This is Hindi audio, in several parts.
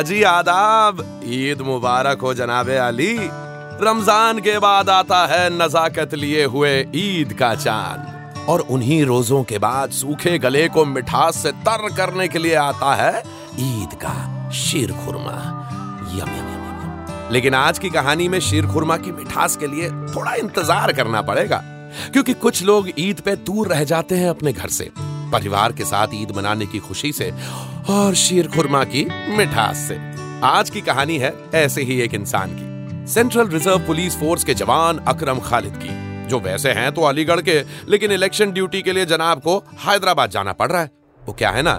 हाजी आदाब। ईद मुबारक हो जनाबे अली। रमज़ान के बाद आता है नजाकत लिए हुए ईद का चाँद। और उन्हीं रोजों के बाद सूखे गले को मिठास से तर करने के लिए आता है ईद का शीर खुरमा। यम यम यम यम। लेकिन आज की कहानी में शीर खुरमा की मिठास के लिए थोड़ा इंतज़ार करना पड़ेगा। क्योंकि कुछ लोग ईद पे दूर रह जाते हैं अपने घर से। परिवार के साथ ईद मनाने की खुशी से और शीर खुरमा की मिठास से। आज की कहानी है ऐसे ही एक इंसान की। सेंट्रल रिज़र्व पुलिस फोर्स के जवान अकरम खालिद की। जो वैसे हैं तो अलीगढ़ के, लेकिन इलेक्शन ड्यूटी के लिए जनाब को हैदराबाद जाना पड़ रहा है। वो क्या है ना?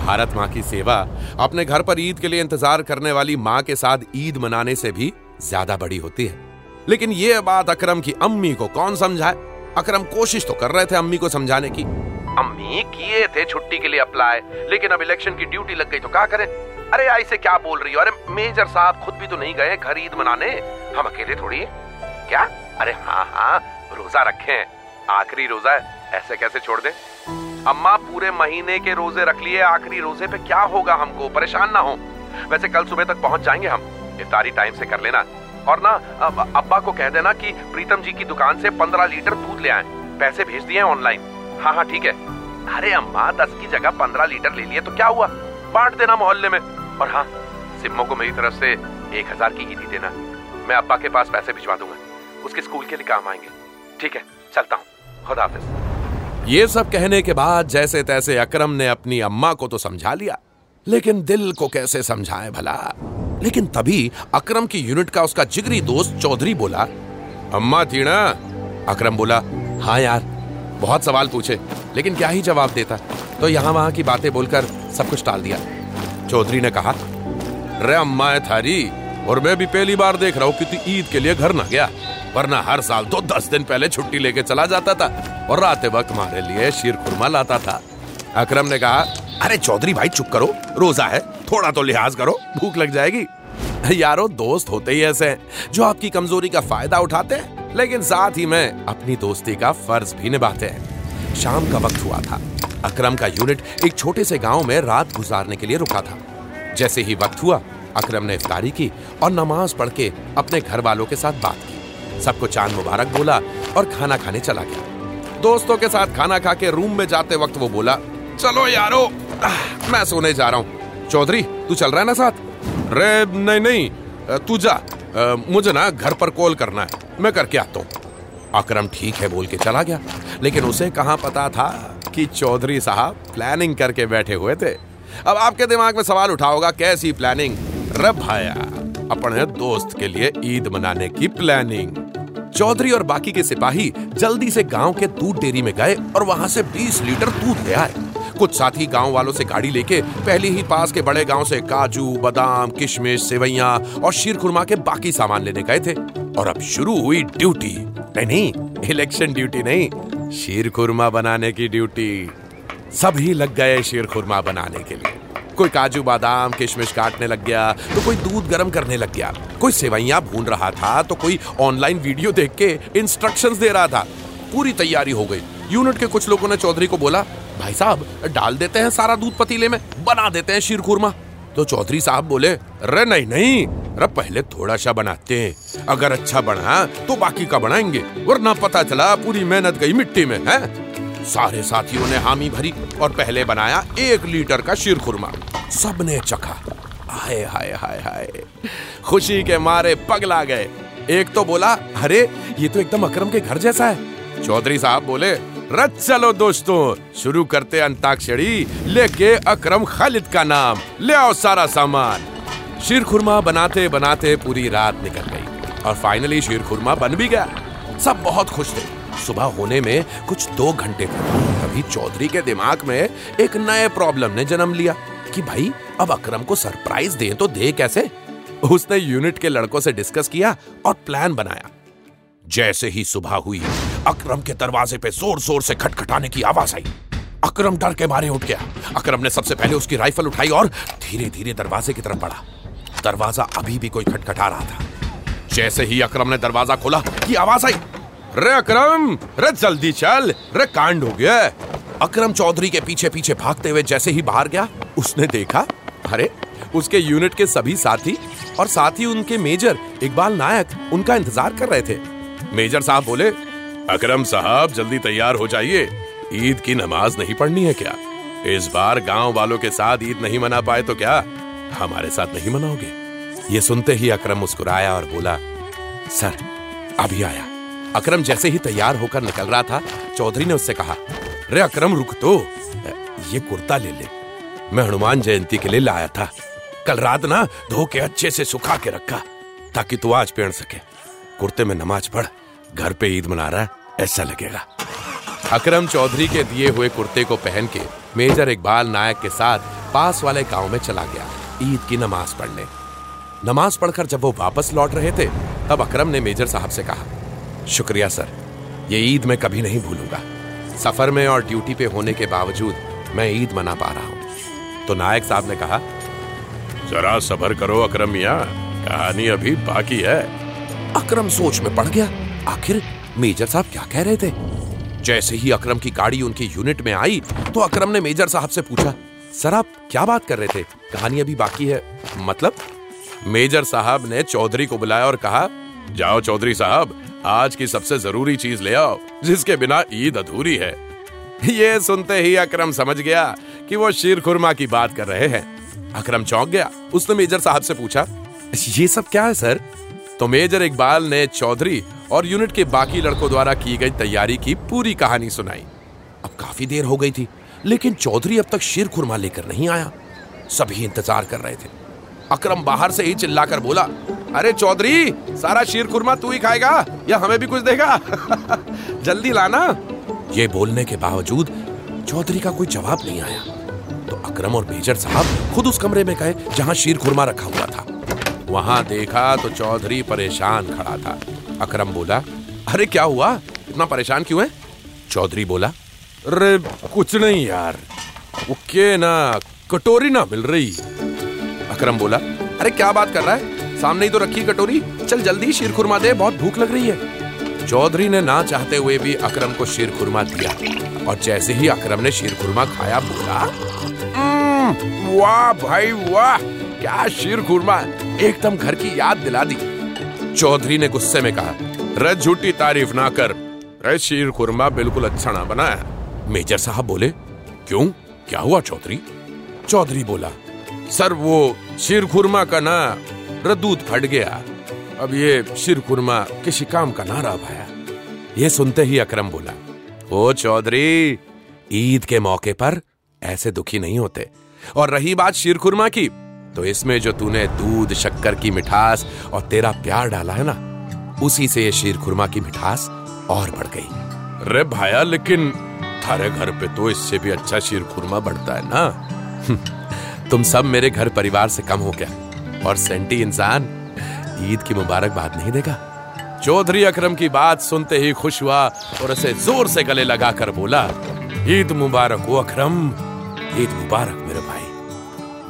भारत माँ की सेवा, अपने घर पर ईद के लिए इंतज़ार करने वाली माँ के साथ ईद मनाने से भी ज़्यादा बड़ी होती है। लेकिन ये बात अकरम की अम्मी को कौन समझाए? अकरम कोशिश तो कर रहे थे अम्मी को समझाने की। अम्मी किए थे छुट्टी के लिए अप्लाई लेकिन अब इलेक्शन की ड्यूटी लग गई तो क्या करें? अरे ऐसे क्या बोल रही हो? अरे मेजर साहब खुद भी तो नहीं गए घर ईद मनाने। हम अकेले थोड़ी हैं। क्या? अरे हाँ हाँ रोजा रखे। हैं आखिरी रोजा है। ऐसे कैसे छोड़ दे? अम्मा, पूरे महीने के रोज़े रख लिए, आखिरी रोज़े पे क्या होगा हमको? परेशान ना हो। वैसे कल सुबह तक पहुँच जाएँगे हम। इफ्तारी टाइम से कर लेना। और ना, अब, अब्बा को कह देना कि प्रीतम जी की दुकान से पंद्रह लीटर दूध ले आए। पैसे भेज दिए ऑनलाइन हाँ हाँ ठीक है। अरे अम्मा दस की जगह पंद्रह लीटर ले लिए तो क्या हुआ? बांट देना मोहल्ले में। और हाँ सिम्मो को मेरी तरफ़ से एक हज़ार की ईदी देना। मैं अब्बा के पास पैसे भिजवा दूँगा। उसके स्कूल के लिए काम आएँगे। ठीक है, चलता हूँ। खुदा हाफिज। ये सब कहने के बाद जैसे तैसे अकरम ने अपनी अम्मा को तो समझा लिया। लेकिन दिल को कैसे समझाए भला? लेकिन तभी अकरम की यूनिट का उसका जिगरी दोस्त चौधरी बोला, अम्मा थी ना अकरम बोला हाँ यार बहुत सवाल पूछे, लेकिन क्या ही जवाब देता? तो यहाँ वहाँ की बातें बोलकर सब कुछ टाल दिया। चौधरी ने कहा, रे अम्मा है थारी, और मैं भी पहली बार देख रहा हूँ कि तू ईद के लिए घर ना गया, वरना हर साल तो दस दिन पहले छुट्टी लेके चला जाता था और रात वक्त हमारे लिए शीर खुरमा लाता था। अकरम ने कहा, अरे चौधरी भाई, चुप करो, रोजा है, थोड़ा तो लिहाज करो, भूख लग जाएगी। यारो, दोस्त होते ही ऐसे जो आपकी कमज़ोरी का फ़ायदा उठाते हैं लेकिन साथ ही में अपनी दोस्ती का फ़र्ज़ भी निभाते हैं। शाम का वक्त हुआ था। अकरम का यूनिट एक छोटे से गाँव में रात गुजारने के लिए रुका था। जैसे ही वक्त हुआ, अकरम ने इफ्तारी की और नमाज़ पढ़ के अपने घर वालों के साथ बात की। सबको चाँद मुबारक बोला और खाना खाने चला गया। दोस्तों के साथ खाना खा के रूम में जाते वक्त वो बोला, चलो यारो, मैं सोने जा रहा हूँ। चौधरी, तू चल रहा है ना साथ? रे, नहीं नहीं, तू जा। मुझे ना घर पर कॉल करना है। मैं करके आता हूँ। अकरम ठीक है बोल के चला गया। लेकिन उसे कहाँ पता था कि चौधरी साहब प्लानिंग करके बैठे हुए थे। अब आपके दिमाग में सवाल उठा होगा, कैसी प्लानिंग रे भाया, अपने दोस्त के लिए ईद मनाने की प्लानिंग चौधरी और बाकी के सिपाही जल्दी से गाँव के दूध डेयरी में गए और वहाँ से 20 लीटर दूध ले आए। कुछ साथी गाँव वालों से गाड़ी लेके पहले ही पास के बड़े गाँव से काजू, बादाम, किशमिश, सेवैया और शीर खुरमा के बाकी सामान लेने गए थे। और अब शुरू हुई ड्यूटी। नहीं नहीं, इलेक्शन ड्यूटी नहीं, शीर खुरमा बनाने की ड्यूटी। सभी लग गए शीर खुरमा बनाने के लिए। कोई काजू, बादाम, किशमिश काटने लग गया तो कोई दूध गर्म करने लग गया। कोई सेवैया भून रहा था तो कोई ऑनलाइन वीडियो देख के इंस्ट्रक्शंस दे रहा था। पूरी तैयारी हो गई। यूनिट के कुछ लोगों ने चौधरी को बोला, भाई साहब, डाल देते हैं सारा दूध पतीले में, बना देते हैं शीर खुरमा। तो चौधरी साहब बोले रे नहीं नहीं रे पहले थोड़ा सा बनाते हैं। अगर अच्छा बना तो बाकी का बनाएँगे, वरना पता चला पूरी मेहनत गई मिट्टी में, है? सारे साथियों ने हामी भरी और पहले बनाया एक लीटर का शीर खुरमा। सबने चखा। हाय हाय हाय हाय। खुशी के मारे पगला गए। एक तो बोला, अरे, ये तो एकदम अकरम के घर जैसा है। चौधरी साहब बोले रच चलो दोस्तों। शुरू करते अंताक्षरी। लेके अकरम खालिद का नाम। ले आओ सारा सामान। शीर खुरमा बनाते बनाते पूरी रात निकल गई। और फाइनली शीर खुरमा बन भी गया। सब बहुत खुश थे। सुबह होने में कुछ दो घंटे थे। तभी चौधरी के दिमाग में एक नए प्रॉब्लम ने जन्म लिया। कि भाई, अब अकरम को सरप्राइज़ दे तो दे कैसे? उसने यूनिट के लड़कों से डिस्कस किया और प्लान बनाया। जैसे ही सुबह हुई अकरम के दरवाजे पे ज़ोर ज़ोर से खटखटाने की आवाज़ आई। अकरम डर के मारे उठ गया। अकरम ने सबसे पहले उसकी राइफल उठाई और धीरे धीरे दरवाजे की तरफ़ बढ़ा। दरवाज़ा अभी भी कोई खटखटा रहा था। जैसे ही अकरम ने दरवाज़ा खोला की आवाज़ आई। रे अकरम रे जल्दी चल। रे कांड हो गया अकरम चौधरी के पीछे पीछे भागते हुए जैसे ही बाहर गया उसने देखा अरे उसके यूनिट के सभी साथी और साथ ही उनके मेजर इकबाल नायक उनका इंतज़ार कर रहे थे। मेजर साहब बोले अकरम साहब, जल्दी तैयार हो जाइए। ईद की नमाज़ नहीं पढ़नी है क्या? इस बार गाँव वालों के साथ ईद नहीं मना पाए तो क्या? हमारे साथ नहीं मनाओगे? ये सुनते ही अकरम मुस्कुराया और बोला, सर, अभी आया। अकरम जैसे ही तैयार होकर निकल रहा था, चौधरी ने उससे कहा रे अकरम, रुक तो। ये कुर्ता ले ले। मैं हनुमान जयंती के लिए लाया था। कल रात ना, धो के अच्छे से सुखा के रखा, ताकि तू आज पहन सके। कुर्ते में नमाज़ पढ़। घर पे ईद मना रहा है ऐसा लगेगा। अकरम चौधरी के दिए हुए कुर्ते को पहन के मेजर इकबाल नायक के साथ पास वाले गाँव में चला गया ईद की नमाज़ पढ़ने। नमाज़ पढ़कर जब वो वापस लौट रहे थे तब अकरम ने मेजर साहब से कहा शुक्रिया सर ये ईद मैं कभी नहीं भूलूँगा। सफ़र में और ड्यूटी पे होने के बावजूद मैं ईद मना पा रहा हूँ। तो नायक साहब ने कहा जरा सबर करो अकरम मिया कहानी अभी बाकी है। अकरम सोच में पड़ गया। आखिर मेजर साहब क्या कह रहे थे? जैसे ही अकरम की गाड़ी उनकी यूनिट में आई तो अकरम ने मेजर साहब से पूछा, सर, आप क्या बात कर रहे थे? कहानी अभी बाकी है। मतलब? मेजर साहब ने चौधरी को बुलाया और कहा, जाओ चौधरी साहब, आज की सबसे ज़रूरी चीज़ ले आओ, जिसके बिना ईद अधूरी है। ये सुनते ही अकरम समझ गया कि वो शीर खुरमा की बात कर रहे हैं। अकरम चौंक गया, उसने मेजर साहब से पूछा, ये सब क्या है, सर? तो मेजर इकबाल ने चौधरी और यूनिट के बाकी लड़कों द्वारा की गई तैयारी की पूरी कहानी सुनाई। अब काफ़ी देर हो गई थी, लेकिन चौधरी अब तक शीर खुरमा लेकर नहीं आया। सभी इंतज़ार कर रहे थे। अकरम बाहर से ही चिल्लाकर बोला, अरे चौधरी, सारा शीर खुरमा तू ही खाएगा या हमें भी कुछ देगा? जल्दी लाना। ये बोलने के बावजूद चौधरी का कोई जवाब नहीं आया। तो अकरम और मेजर साहब खुद उस कमरे में गए जहाँ शीर खुरमा रखा हुआ था। वहाँ देखा तो चौधरी परेशान खड़ा था। अकरम बोला, अरे, क्या हुआ? इतना परेशान क्यों है? चौधरी बोला, अरे, कुछ नहीं यार। वो के ना, कटोरी ना मिल रही। अकरम बोला, अरे, क्या बात कर रहा है? सामने ही तो रखी कटोरी। चल जल्दी, शीर खुरमा दे, बहुत भूख लग रही है। चौधरी ने ना चाहते हुए भी अकरम को शीर खुरमा दिया और जैसे ही अकरम ने शीर खुरमा खाया, बोला वाह भाई, वाह, क्या शीर खुरमा एकदम घर की याद दिला दी। चौधरी ने गुस्से में कहा रे झूठी तारीफ़ ना कर। रे शीर खुरमा बिल्कुल अच्छा ना बना है। मेजर साहब बोले, क्यों? क्या हुआ चौधरी? चौधरी बोला, सर, वो शीर खुरमा का ना रदूत फट गया। अब ये शीर खुरमा किसी काम का ना रहा भाया ये सुनते ही अकरम बोला, ओ चौधरी, ईद के मौके पर ऐसे दुखी नहीं होते। और रही बात शीर खुरमा की तो इसमें जो तूने दूध शक्कर की मिठास और तेरा प्यार डाला है ना उसी से ये शीर खुरमा की मिठास और बढ़ गई। रे भाया लेकिन थारे घर पे तो इससे भी अच्छा शीर खुरमा बढ़ता है ना? तुम सब मेरे घर परिवार से कम हो क्या? और सेंटी इंसान ईद की मुबारकबाद नहीं देगा? चौधरी अकरम की बात सुनते ही खुश हुआ और उसे ज़ोर से गले लगाकर बोला ईद मुबारक हो अकरम ईद मुबारक मेरे भाई।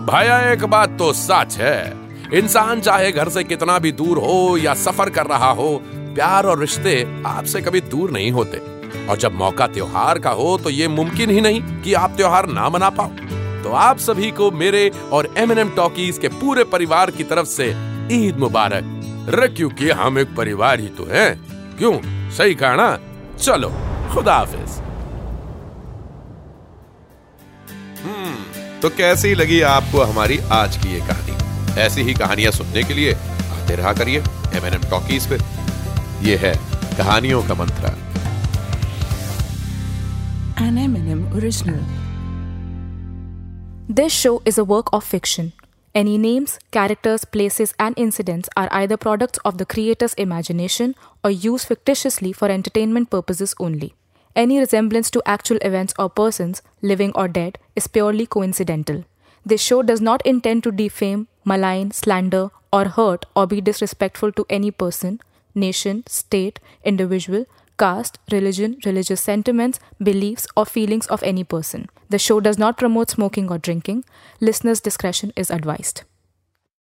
भाया एक बात तो सच है। इंसान चाहे घर से कितना भी दूर हो या सफ़र कर रहा हो, प्यार और रिश्ते आपसे कभी दूर नहीं होते। और जब मौका त्योहार का हो तो ये मुमकिन ही नहीं कि आप त्योहार ना मना पाओ। तो आप सभी को मेरे और एम एन एम टॉकीज के पूरे परिवार की तरफ़ से ईद मुबारक। रे क्योंकि हम एक परिवार ही तो हैं। क्यों? सही कहा ना चलो, खुदा हाफिज। तो कैसी लगी आपको हमारी आज की ये कहानी ऐसी ही कहानियाँ सुनने के लिए आते रहा करिए एम एन एम टॉकीज पे ये है कहानियों का मंत्र An M&M original. This show is a work of fiction. Any names, characters, places, and incidents are either products of the creator's imagination or used fictitiously for entertainment purposes only. Any resemblance to actual events or persons, living or dead, is purely coincidental. This show does not intend to defame, malign, slander, or hurt or be disrespectful to any person, nation, state, individual, caste, religion, religious sentiments, beliefs, or feelings of any person. The show does not promote smoking or drinking. Listeners' discretion is advised.